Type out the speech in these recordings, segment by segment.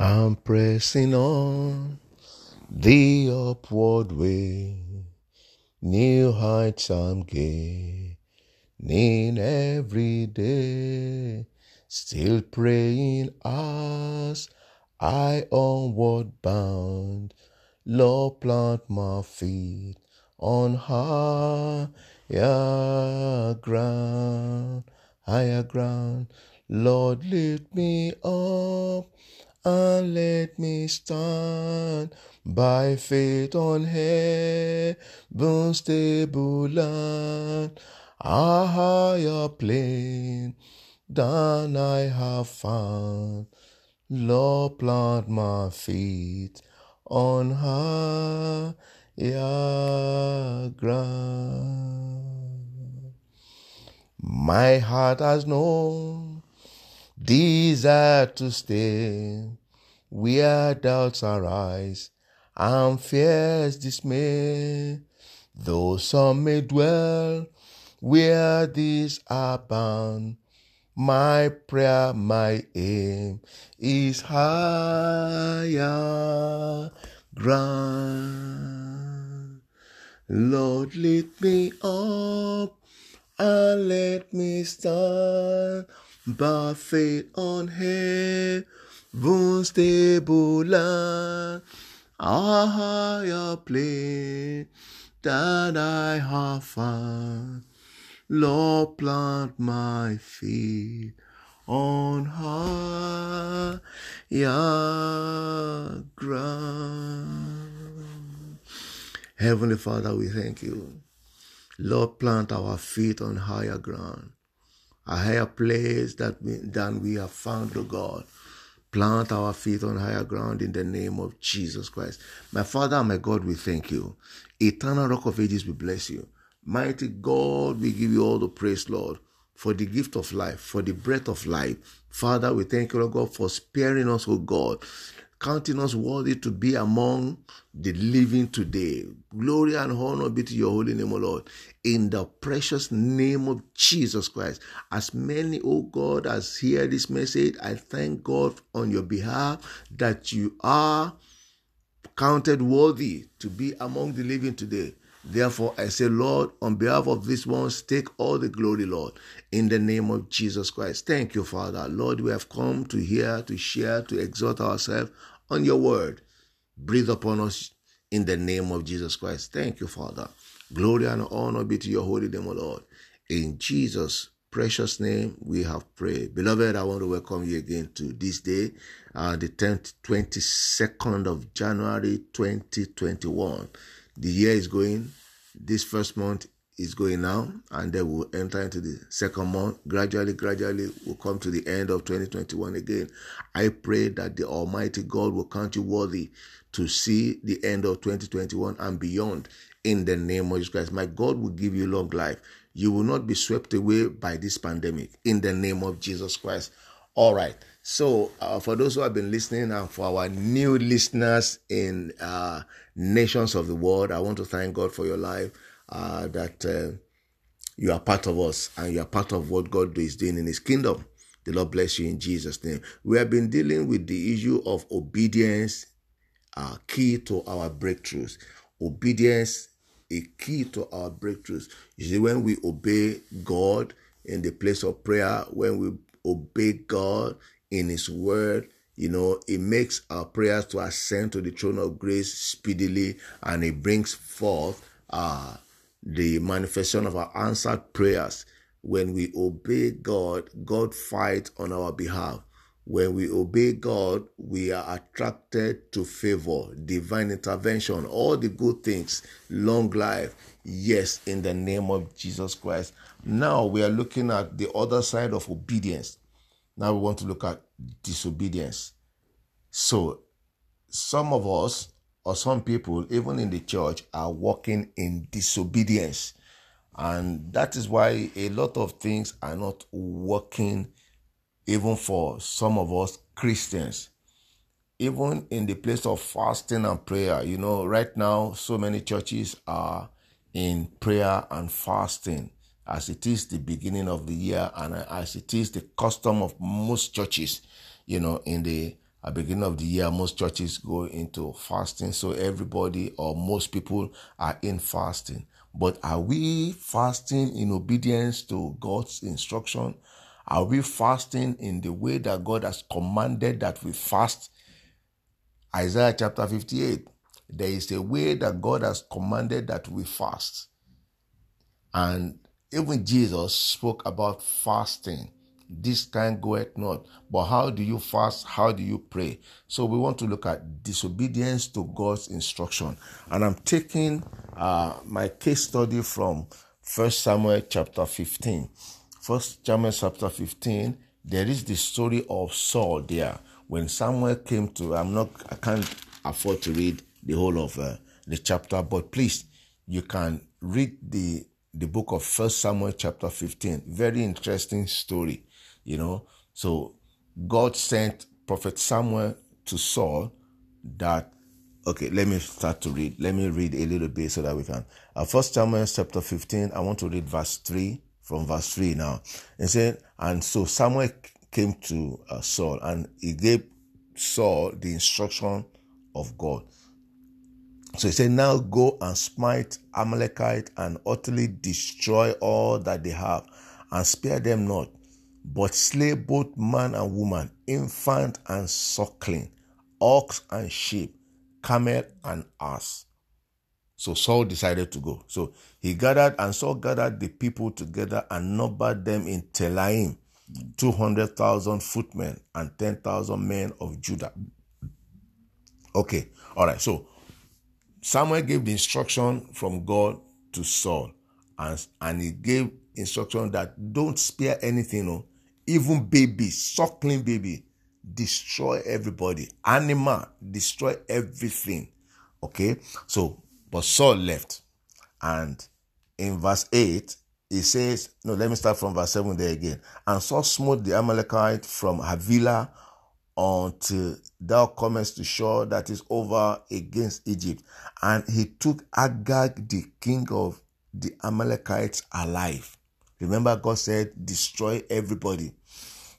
I'm pressing on the upward way. New heights I'm gaining every day. Still praying as I onward bound. Lord, plant my feet on higher ground, higher ground. Lord, lift me up and let me stand by faith on heaven's stable land, a higher plane than I have found. Lord, plant my feet on higher ground. My heart has known desire to stay where doubts arise and fears dismay. Though some may dwell where these are bound, my prayer, my aim is higher ground. Lord, lift me up and let me stand faith on heaven's stable land, a higher plane that I have found. Lord, plant my feet on higher ground. Heavenly Father, we thank you. Lord, plant our feet on higher ground, a higher place that we, than we have found, O God. Plant our feet on higher ground in the name of Jesus Christ. My Father and my God, we thank you. Eternal Rock of Ages, we bless you. Mighty God, we give you all the praise, Lord, for the gift of life, for the breath of life. Father, we thank you, Lord God, for sparing us, O God, counting us worthy to be among the living today. Glory and honor be to your holy name, O Lord. In the precious name of Jesus Christ. As many, O God, as hear this message, I thank God on your behalf that you are counted worthy to be among the living today. Therefore, I say, Lord, on behalf of these ones, take all the glory, Lord, in the name of Jesus Christ. Thank you, Father. Lord, we have come to hear, to share, to exhort ourselves on your word. Breathe upon us in the name of Jesus Christ. Thank you, Father. Glory and honor be to your holy name, O Lord. In Jesus' precious name, we have prayed. Beloved, I want to welcome you again to this day, uh, the 10th, 22nd of January 2021. The year is going, this first month is going now, and then we'll enter into the second month. Gradually, gradually, we'll come to the end of 2021 again. I pray that the Almighty God will count you worthy to see the end of 2021 and beyond in the name of Jesus Christ. My God will give you long life. You will not be swept away by this pandemic in the name of Jesus Christ. All right. So, uh, for those who have been listening and for our new listeners in uh, nations of the world, I want to thank God for your life uh, that uh, you are part of us and you are part of what God is doing in His kingdom. The Lord bless you in Jesus' name. We have been dealing with the issue of obedience, uh, key to our breakthroughs. Obedience, a key to our breakthroughs. You see, when we obey God in the place of prayer, when we obey God in His word, you know, it makes our prayers to ascend to the throne of grace speedily and it brings forth uh, the manifestation of our answered prayers. When we obey God, God fights on our behalf. When we obey God, we are attracted to favor, divine intervention, all the good things, long life. Yes, in the name of Jesus Christ. Now we are looking at the other side of obedience. Now we want to look at disobedience. So, some of us or some people, even in the church, are walking in disobedience. And that is why a lot of things are not working, even for some of us Christians. Even in the place of fasting and prayer, you know, right now, so many churches are in prayer and fasting as it is the beginning of the year and as it is the custom of most churches, you know, in the at beginning of the year, most churches go into fasting. So everybody or most people are in fasting. But are we fasting in obedience to God's instruction? Are we fasting in the way that God has commanded that we fast? Isaiah chapter 58. There is a way that God has commanded that we fast. And even Jesus spoke about fasting this kind goeth not. But how do you fast? How do you pray? So we want to look at disobedience to God's instruction. And I'm taking uh, my case study from First Samuel chapter 15. First Samuel chapter 15, there is the story of Saul there. When Samuel came to, I'm not, I can't afford to read the whole of uh, the chapter, but please, you can read the the book of First Samuel chapter 15. Very interesting story you know. So God sent Prophet Samuel to Saul that okay let me start to read let me read a little bit so that we can uh, first samuel chapter 15 i want to read verse 3 from verse 3 now and said and so samuel came to uh, saul and he gave saul the instruction of god so he said now go and smite amalekite and utterly destroy all that they have and spare them not but slay both man and woman, infant and suckling, ox and sheep, camel and ass. So Saul decided to go. So he gathered and Saul gathered the people together and numbered them in Telaim, 200,000 footmen and 10,000 men of Judah. Okay, all right. So Samuel gave the instruction from God to Saul, and, and he gave instruction that don't spare anything, no, even baby, suckling baby, destroy everybody. Animal, destroy everything. Okay, so but Saul left, and in verse 8, he says, No, let me start from verse 7 there again. And Saul smote the Amalekite from Havilah until thou comest to Shur that is over against Egypt. And he took Agag, the king of the Amalekites, alive. Remember, God said, destroy everybody.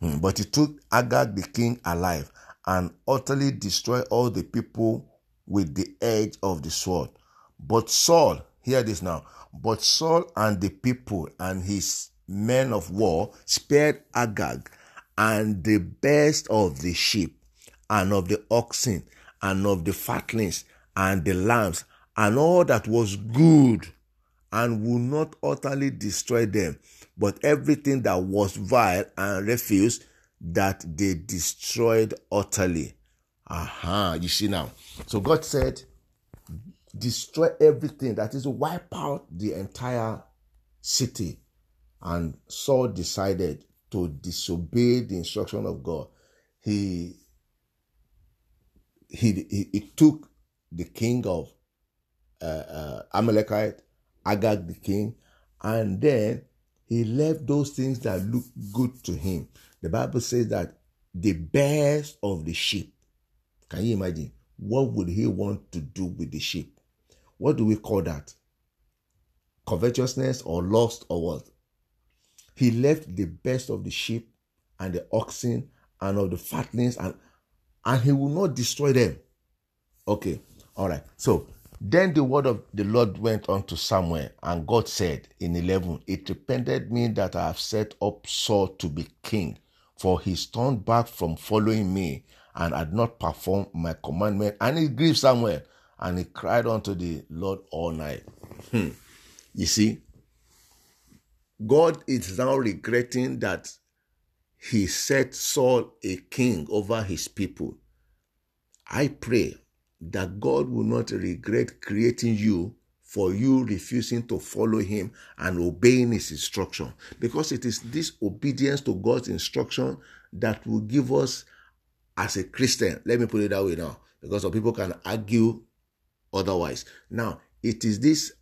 Hmm, but he took Agag the king alive and utterly destroyed all the people with the edge of the sword. But Saul, hear this now, but Saul and the people and his men of war spared Agag and the best of the sheep and of the oxen and of the fatlings and the lambs and all that was good and will not utterly destroy them, but everything that was vile and refuse that they destroyed utterly. Aha, you see now. So God said, destroy everything, that is, wipe out the entire city. And Saul decided to disobey the instruction of God. He he, he, he took the king of uh, uh, Amalekite Agag the king, and then he left those things that look good to him. The Bible says that the best of the sheep. Can you imagine? What would he want to do with the sheep? What do we call that? Covetousness or lust or what? He left the best of the sheep and the oxen and of the fatlings and and he will not destroy them. Okay, all right. So then the word of the Lord went on to Samuel, and God said in 11, It repented me that I have set up Saul to be king, for he turned back from following me and had not performed my commandment. And it grieved Samuel, and he cried unto the Lord all night. Hmm. You see, God is now regretting that he set Saul a king over his people. I pray that God will not regret creating you for you refusing to follow him and obeying his instruction. Because it is this obedience to God's instruction that will give us as a Christian. Let me put it that way now, because some people can argue otherwise. Now, it is this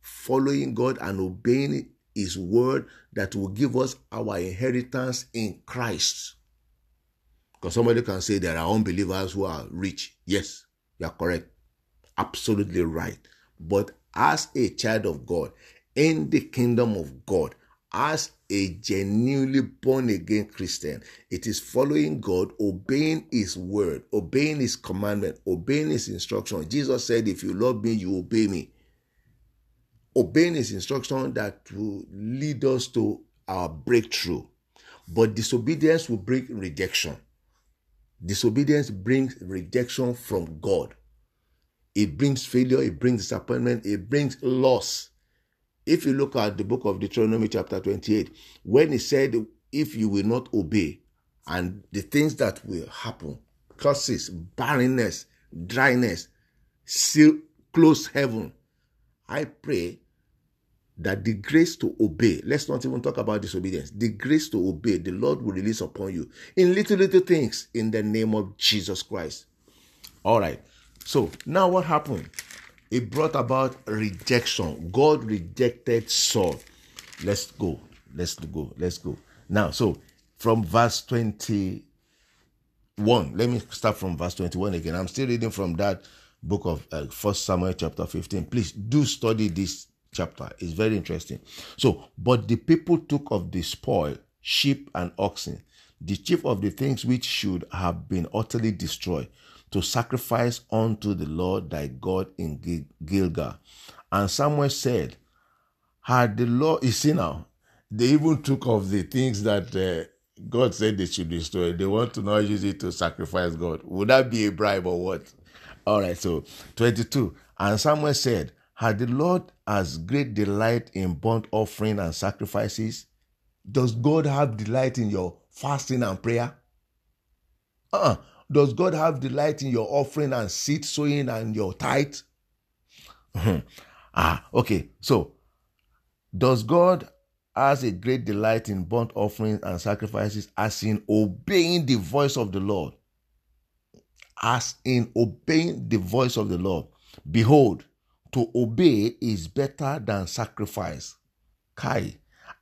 following God and obeying his word that will give us our inheritance in Christ. Because somebody can say there are unbelievers who are rich. Yes, you are correct. Absolutely right. But as a child of God, in the kingdom of God, as a genuinely born again Christian, it is following God, obeying His word, obeying His commandment, obeying His instruction. Jesus said, If you love me, you obey me. Obeying His instruction that will lead us to our breakthrough. But disobedience will bring rejection. Disobedience brings rejection from God. It brings failure, it brings disappointment, it brings loss. If you look at the book of Deuteronomy, chapter 28, when he said, If you will not obey, and the things that will happen curses, barrenness, dryness, seal, close heaven. I pray that the grace to obey, let's not even talk about disobedience, the grace to obey, the Lord will release upon you in little, little things in the name of Jesus Christ. All right. So now what happened? It brought about rejection. God rejected Saul. Let's go. Let's go. Let's go. Now, so from verse 21, let me start from verse 21 again. I'm still reading from that book of uh, First Samuel chapter 15. Please do study this chapter. It's very interesting. So, but the people took of the spoil, sheep and oxen, the chief of the things which should have been utterly destroyed, to sacrifice unto the Lord thy God in Gilgal. And Samuel said, Had the Lord, you see now, they even took of the things that uh, God said they should destroy. They want to now use it to sacrifice God. Would that be a bribe or what? All right, so 22. And Samuel said, Had the Lord as great delight in burnt offering and sacrifices? Does God have delight in your fasting and prayer? Uh-uh. Does God have delight in your offering and seed sowing and your tithe? ah, okay. So, does God has a great delight in burnt offerings and sacrifices, as in obeying the voice of the Lord? As in obeying the voice of the Lord. Behold, to obey is better than sacrifice. Kai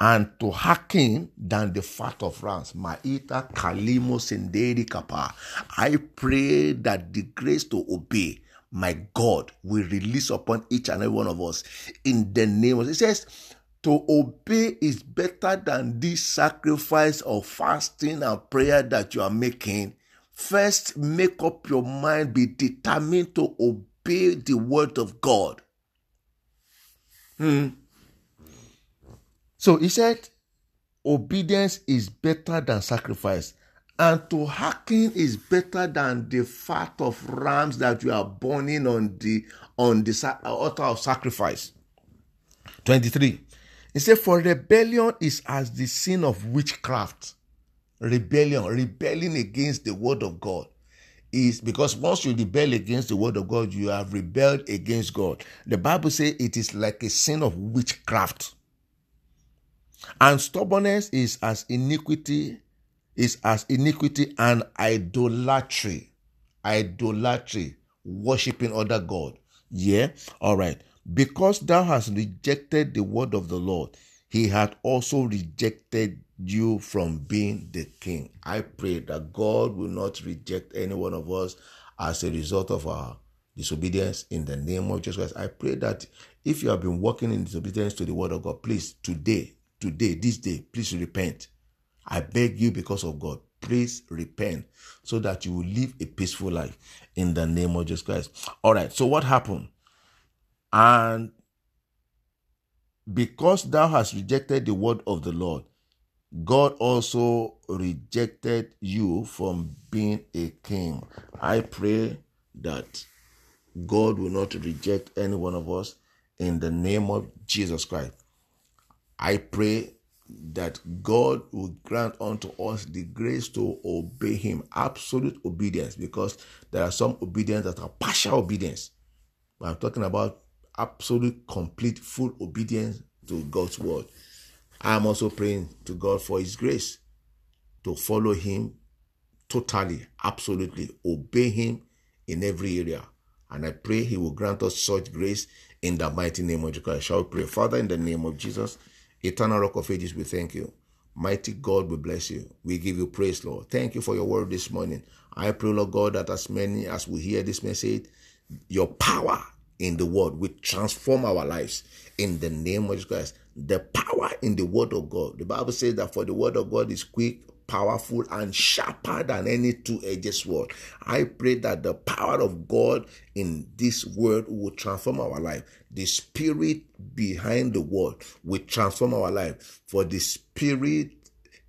and to hearken than the fat of rams. Maita kalimo senderi kapa. I pray that the grace to obey my God will release upon each and every one of us in the name of. It says to obey is better than this sacrifice of fasting and prayer that you are making. First, make up your mind, be determined to obey the word of God. Hmm. So he said, obedience is better than sacrifice, and to hearken is better than the fat of rams that you are burning on the on the altar of sacrifice. 23. He said, For rebellion is as the sin of witchcraft. Rebellion, rebelling against the word of God is because once you rebel against the word of God, you have rebelled against God. The Bible says it is like a sin of witchcraft. And stubbornness is as iniquity, is as iniquity and idolatry. Idolatry, worshiping other God. Yeah, all right. Because thou hast rejected the word of the Lord, he had also rejected you from being the king. I pray that God will not reject any one of us as a result of our disobedience in the name of Jesus Christ. I pray that if you have been walking in disobedience to the word of God, please today today, this day, please repent. I beg you because of God. Please repent so that you will live a peaceful life in the name of Jesus Christ. All right, so what happened? And because thou hast rejected the word of the Lord, God also rejected you from being a king. I pray that God will not reject any one of us in the name of Jesus Christ. I pray that God will grant unto us the grace to obey Him, absolute obedience, because there are some obedience that are partial obedience. I'm talking about absolute, complete, full obedience to God's word. I'm also praying to God for His grace to follow Him totally, absolutely, obey Him in every area. And I pray He will grant us such grace in the mighty name of Jesus. Shall we pray? Father, in the name of Jesus. Eternal Rock of Ages, we thank you. Mighty God, we bless you. We give you praise, Lord. Thank you for your word this morning. I pray, Lord God, that as many as we hear this message, your power in the word will transform our lives in the name of Jesus Christ. The power in the word of God. The Bible says that for the word of God is quick, powerful, and sharper than any two-edged sword. I pray that the power of God in this word will transform our life. The spirit behind the word will transform our life. For the spirit,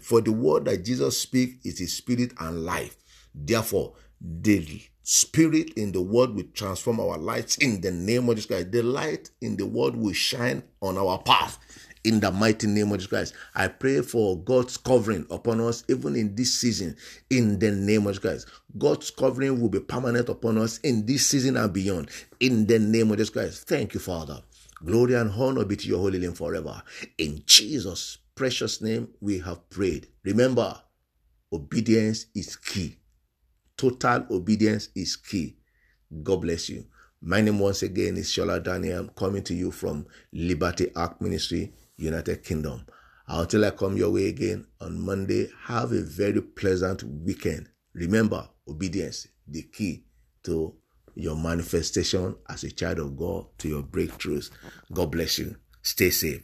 for the word that Jesus speaks is his spirit and life. Therefore, the spirit in the word will transform our lives in the name of Jesus Christ. The light in the word will shine on our path in the mighty name of Jesus Christ. I pray for God's covering upon us even in this season in the name of Jesus Christ. God's covering will be permanent upon us in this season and beyond in the name of Jesus Christ. Thank you, Father. Glory and honor be to your holy name forever. In Jesus' precious name, we have prayed. Remember, obedience is key. Total obedience is key. God bless you. My name once again is Shola Daniel, coming to you from Liberty Ark Ministry, United Kingdom. Until I come your way again on Monday, have a very pleasant weekend. Remember, obedience, the key to your manifestation as a child of God, to your breakthroughs. God bless you. Stay safe.